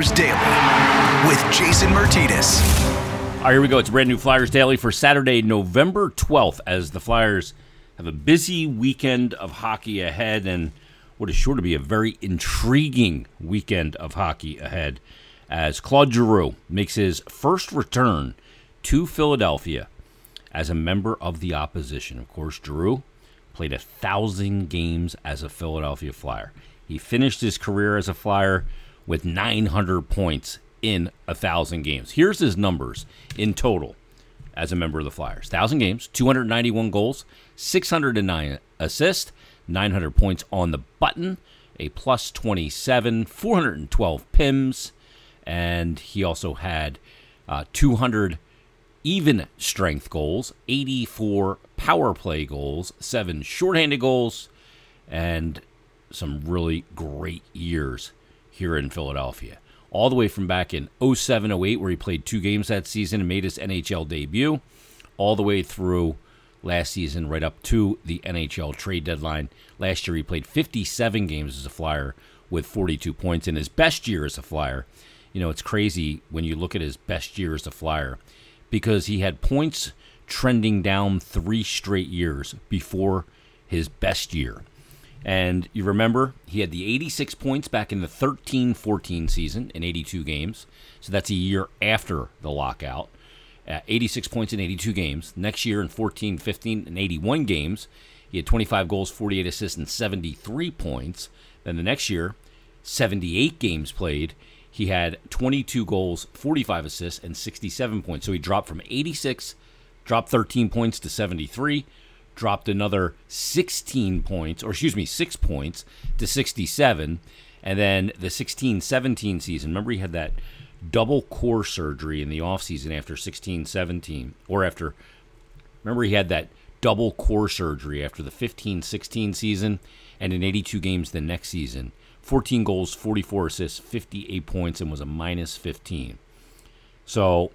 Flyers Daily with Jason Martinez. All right, here we go. It's brand new Flyers Daily for Saturday, November 12th, as the Flyers have a busy weekend of hockey ahead and what is sure to be a very intriguing weekend of hockey ahead as Claude Giroux makes his first return to Philadelphia as a member of the opposition. Of course, Giroux played a thousand games as a Philadelphia Flyer. He finished his career as a Flyer with 900 points in a thousand games. Here's his numbers in total as a member of the Flyers: thousand games, 291 goals, 609 assists, 900 points on the button, a plus 27, 412 pims, and he also had uh, 200 even strength goals, 84 power play goals, seven shorthanded goals, and some really great years here in Philadelphia. All the way from back in 07 08, where he played two games that season and made his NHL debut, all the way through last season, right up to the NHL trade deadline. Last year, he played 57 games as a Flyer with 42 points in his best year as a Flyer. You know, it's crazy when you look at his best year as a Flyer because he had points trending down three straight years before his best year. And you remember, he had the 86 points back in the 13 14 season in 82 games. So that's a year after the lockout. Uh, 86 points in 82 games. Next year in 14 15 and 81 games, he had 25 goals, 48 assists, and 73 points. Then the next year, 78 games played. He had 22 goals, 45 assists, and 67 points. So he dropped from 86, dropped 13 points to 73 dropped another 16 points, or excuse me, six points to 67. And then the 16 17 season, remember he had that double core surgery in the offseason after 16 17, or after, remember he had that double core surgery after the 15 16 season and in 82 games the next season. 14 goals, 44 assists, 58 points, and was a minus 15. So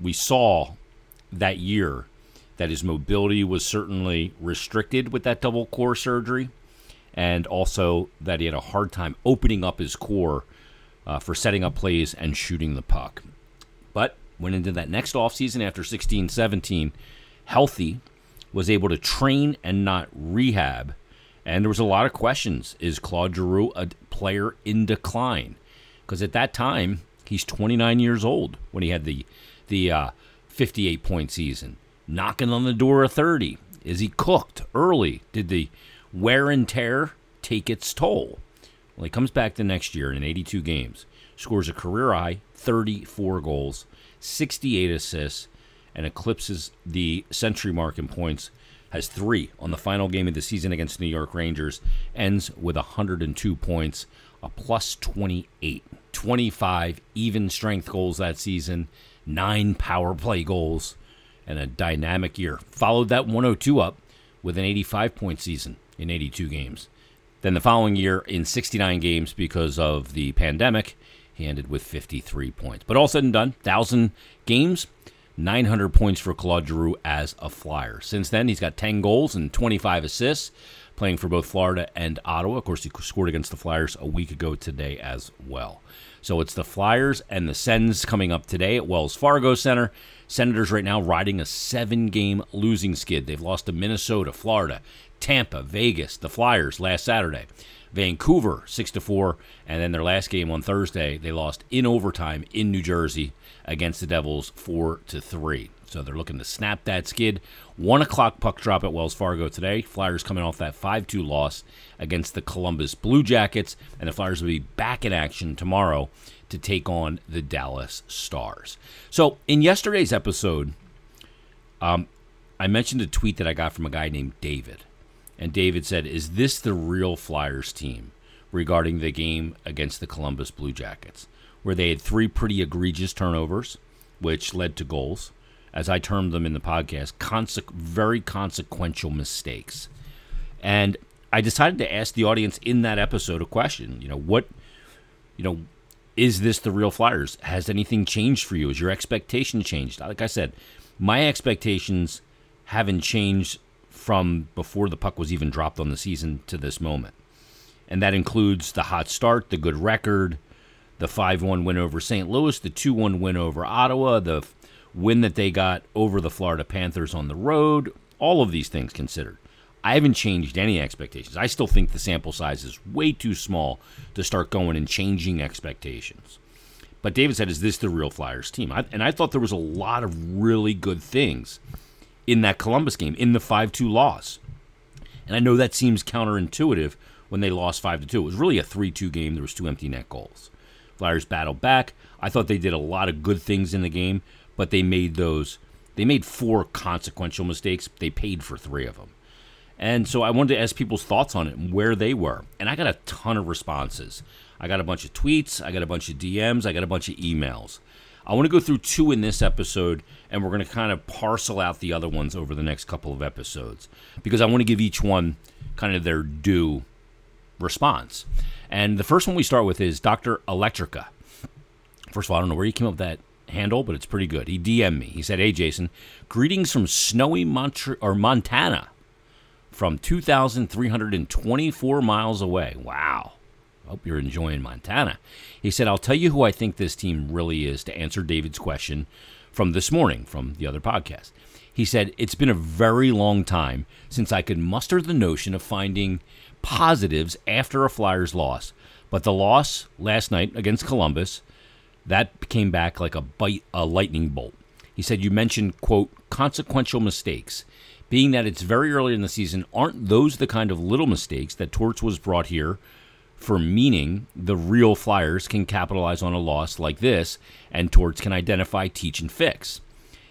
we saw that year that his mobility was certainly restricted with that double core surgery, and also that he had a hard time opening up his core uh, for setting up plays and shooting the puck. But went into that next offseason after 16 17 healthy, was able to train and not rehab. And there was a lot of questions. Is Claude Giroux a player in decline? Because at that time, he's 29 years old when he had the the uh, 58 point season knocking on the door of 30? Is he cooked early? Did the wear and tear take its toll? Well, he comes back the next year in 82 games, scores a career high 34 goals, 68 assists, and eclipses the century mark in points. Has three on the final game of the season against New York Rangers, ends with 102 points, a plus 28, 25 even strength goals that season, nine power play goals, and a dynamic year. Followed that 102 up with an 85 point season in 82 games. Then the following year, in 69 games because of the pandemic, he ended with 53 points. But all said and done, 1,000 games, 900 points for Claude Giroux as a Flyer. Since then, he's got 10 goals and 25 assists, playing for both Florida and Ottawa. Of course, he scored against the Flyers a week ago today as well. So it's the Flyers and the Sens coming up today at Wells Fargo Center. Senators right now riding a seven game losing skid. They've lost to Minnesota, Florida, Tampa, Vegas, the Flyers last Saturday. Vancouver 6 to 4 and then their last game on Thursday they lost in overtime in New Jersey against the Devils 4 to 3. So they're looking to snap that skid. 1 o'clock puck drop at Wells Fargo today. Flyers coming off that 5 2 loss against the Columbus Blue Jackets. And the Flyers will be back in action tomorrow to take on the Dallas Stars. So in yesterday's episode, um, I mentioned a tweet that I got from a guy named David. And David said, Is this the real Flyers team regarding the game against the Columbus Blue Jackets, where they had three pretty egregious turnovers, which led to goals? As I termed them in the podcast, conse- very consequential mistakes. And I decided to ask the audience in that episode a question. You know, what, you know, is this the real Flyers? Has anything changed for you? Has your expectation changed? Like I said, my expectations haven't changed from before the puck was even dropped on the season to this moment. And that includes the hot start, the good record, the 5 1 win over St. Louis, the 2 1 win over Ottawa, the win that they got over the Florida Panthers on the road, all of these things considered. I haven't changed any expectations. I still think the sample size is way too small to start going and changing expectations. But David said, "Is this the real Flyers team?" I, and I thought there was a lot of really good things in that Columbus game, in the five-two loss. And I know that seems counterintuitive when they lost five to two. It was really a three-two game. There was two empty net goals. Flyers battled back. I thought they did a lot of good things in the game, but they made those. They made four consequential mistakes. They paid for three of them. And so I wanted to ask people's thoughts on it and where they were. And I got a ton of responses. I got a bunch of tweets, I got a bunch of DMs, I got a bunch of emails. I want to go through two in this episode, and we're going to kind of parcel out the other ones over the next couple of episodes because I want to give each one kind of their due response. And the first one we start with is Dr. Electrica. First of all, I don't know where he came up with that handle, but it's pretty good. He DM'd me. He said, Hey, Jason, greetings from snowy Mont- or Montana from 2,324 miles away. Wow. Hope you're enjoying Montana. He said, I'll tell you who I think this team really is to answer David's question from this morning from the other podcast. He said, It's been a very long time since I could muster the notion of finding positives after a Flyers loss. But the loss last night against Columbus, that came back like a bite, a lightning bolt. He said, You mentioned, quote, consequential mistakes being that it's very early in the season, aren't those the kind of little mistakes that Torts was brought here for meaning the real Flyers can capitalize on a loss like this and Torts can identify, teach, and fix?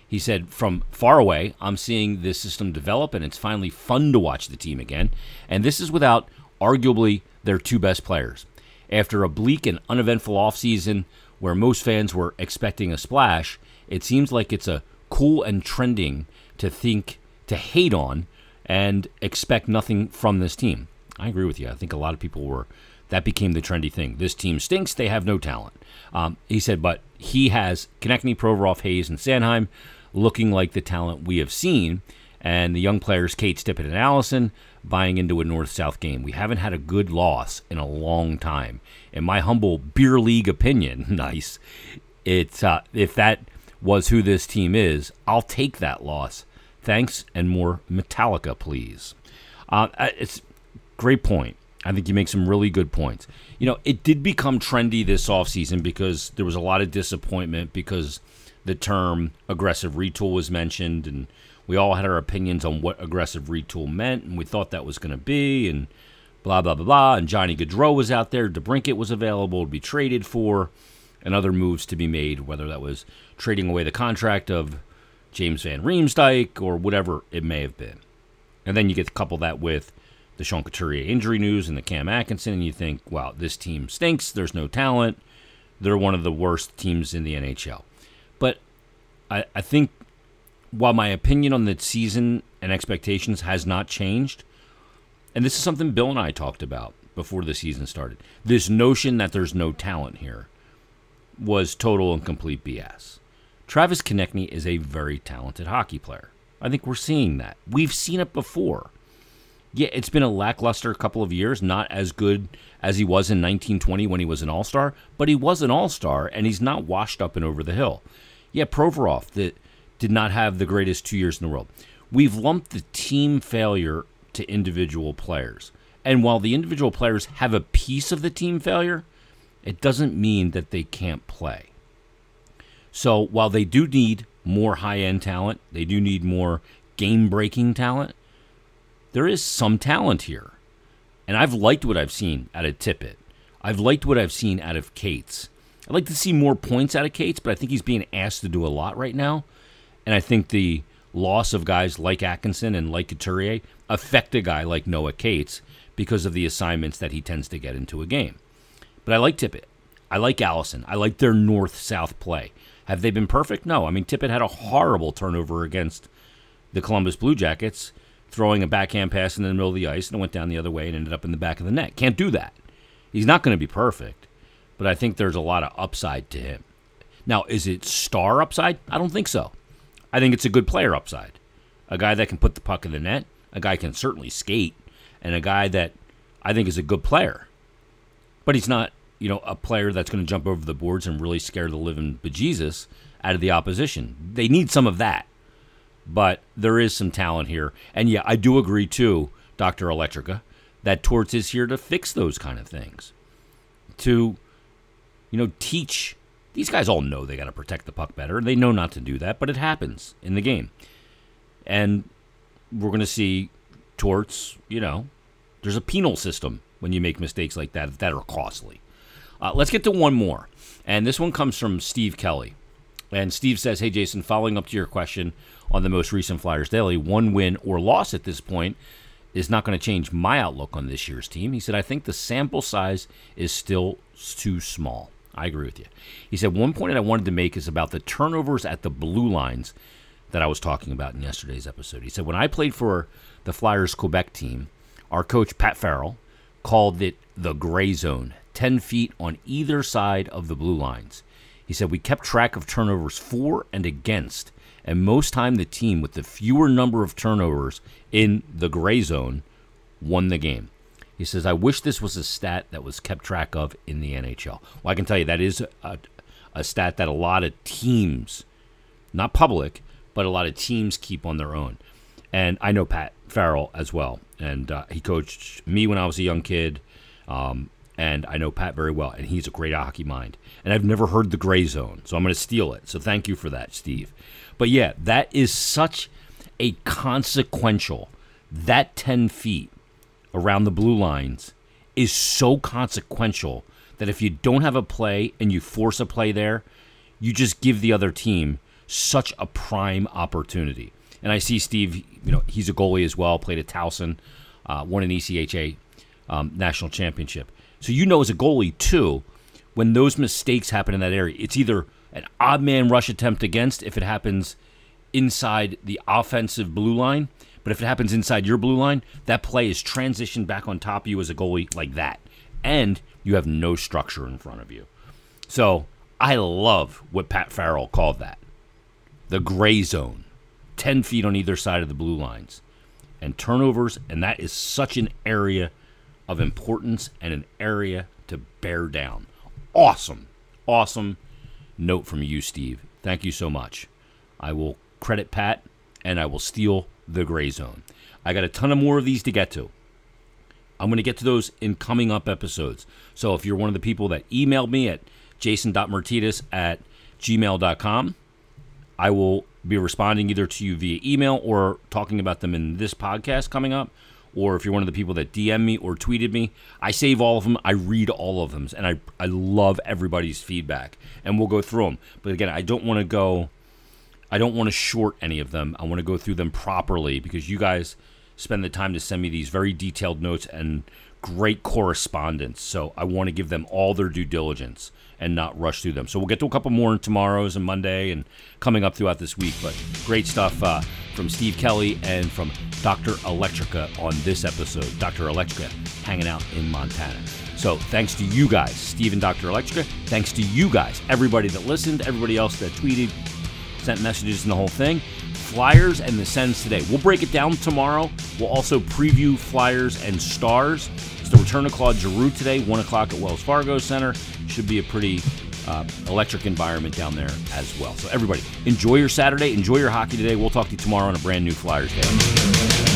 He said, From far away, I'm seeing this system develop and it's finally fun to watch the team again. And this is without arguably their two best players. After a bleak and uneventful offseason where most fans were expecting a splash, it seems like it's a cool and trending to think to hate on and expect nothing from this team. I agree with you. I think a lot of people were. That became the trendy thing. This team stinks. They have no talent. Um, he said, but he has Konecny, Provorov, Hayes, and Sanheim looking like the talent we have seen. And the young players, Cates Tippett and Allison, buying into a north south game. We haven't had a good loss in a long time. In my humble beer league opinion, nice. It's uh, if that was who this team is, I'll take that loss Thanks and more Metallica, please. Uh, it's great point. I think you make some really good points. You know, it did become trendy this offseason because there was a lot of disappointment because the term aggressive retool was mentioned and we all had our opinions on what aggressive retool meant and we thought that was going to be and blah blah blah blah and Johnny Gaudreau was out there, DeBrincat was available to be traded for and other moves to be made, whether that was trading away the contract of James Van Riemsdyk or whatever it may have been. And then you get to couple that with the Sean Couturier injury news and the Cam Atkinson, and you think, wow, this team stinks. There's no talent. They're one of the worst teams in the NHL. But I, I think while my opinion on the season and expectations has not changed, and this is something Bill and I talked about before the season started, this notion that there's no talent here was total and complete BS. Travis Konecny is a very talented hockey player. I think we're seeing that. We've seen it before. Yeah, it's been a lackluster couple of years, not as good as he was in 1920 when he was an All Star, but he was an All Star and he's not washed up and over the hill. Yeah, Provorov that did not have the greatest two years in the world. We've lumped the team failure to individual players. And while the individual players have a piece of the team failure, it doesn't mean that they can't play. So while they do need more high end talent, they do need more game breaking talent, there is some talent here. And I've liked what I've seen out of Tippett. I've liked what I've seen out of Cates. I'd like to see more points out of Cates, but I think he's being asked to do a lot right now. And I think the loss of guys like Atkinson and like Couturier affect a guy like Noah Cates because of the assignments that he tends to get into a game. But I like Tippett. I like Allison. I like their north south play. Have they been perfect? No. I mean, Tippett had a horrible turnover against the Columbus Blue Jackets, throwing a backhand pass in the middle of the ice and it went down the other way and ended up in the back of the net. Can't do that. He's not going to be perfect, but I think there's a lot of upside to him. Now, is it star upside? I don't think so. I think it's a good player upside. A guy that can put the puck in the net, a guy can certainly skate, and a guy that I think is a good player. But he's not you know, a player that's going to jump over the boards and really scare the living bejesus out of the opposition. They need some of that. But there is some talent here. And yeah, I do agree too, Dr. Electrica, that Torts is here to fix those kind of things. To, you know, teach. These guys all know they got to protect the puck better. They know not to do that, but it happens in the game. And we're going to see Torts, you know, there's a penal system when you make mistakes like that that are costly. Uh, let's get to one more. And this one comes from Steve Kelly. And Steve says, Hey, Jason, following up to your question on the most recent Flyers Daily, one win or loss at this point is not going to change my outlook on this year's team. He said, I think the sample size is still too small. I agree with you. He said, One point that I wanted to make is about the turnovers at the blue lines that I was talking about in yesterday's episode. He said, When I played for the Flyers Quebec team, our coach, Pat Farrell, called it the gray zone, 10 feet on either side of the blue lines. He said, We kept track of turnovers for and against, and most time the team with the fewer number of turnovers in the gray zone won the game. He says, I wish this was a stat that was kept track of in the NHL. Well, I can tell you that is a, a stat that a lot of teams, not public, but a lot of teams keep on their own. And I know Pat Farrell as well. And uh, he coached me when I was a young kid. Um, and I know Pat very well, and he's a great hockey mind. And I've never heard the gray zone, so I'm going to steal it. So thank you for that, Steve. But yeah, that is such a consequential, that 10 feet around the blue lines is so consequential that if you don't have a play and you force a play there, you just give the other team such a prime opportunity. And I see Steve, you know, he's a goalie as well, played at Towson, uh, won an ECHA um, national championship. So you know as a goalie too, when those mistakes happen in that area, it's either an odd man rush attempt against if it happens inside the offensive blue line, but if it happens inside your blue line, that play is transitioned back on top of you as a goalie like that. And you have no structure in front of you. So I love what Pat Farrell called that the gray zone, 10 feet on either side of the blue lines, and turnovers. And that is such an area of importance and an area to bear down. Awesome, awesome note from you, Steve. Thank you so much. I will credit Pat and I will steal the gray zone. I got a ton of more of these to get to. I'm going to get to those in coming up episodes. So if you're one of the people that emailed me at jason.martinez at gmail.com, I will be responding either to you via email or talking about them in this podcast coming up or if you're one of the people that DM me or tweeted me, I save all of them. I read all of them, and I I love everybody's feedback, and we'll go through them. But again, I don't want to go. I don't want to short any of them. I want to go through them properly because you guys spend the time to send me these very detailed notes and great correspondence. So I want to give them all their due diligence and not rush through them. So we'll get to a couple more tomorrow's and Monday and coming up throughout this week. But great stuff uh, from Steve Kelly and from Dr. Electrica on this episode. Dr. Electrica hanging out in Montana. So thanks to you guys, Steve and Dr. Electrica. Thanks to you guys, everybody that listened, everybody else that tweeted, sent messages, and the whole thing. Flyers and the Sens today. We'll break it down tomorrow. We'll also preview Flyers and Stars. It's the return of Claude Giroux today, 1 o'clock at Wells Fargo Center. Should be a pretty uh, electric environment down there as well. So, everybody, enjoy your Saturday. Enjoy your hockey today. We'll talk to you tomorrow on a brand new Flyers Day.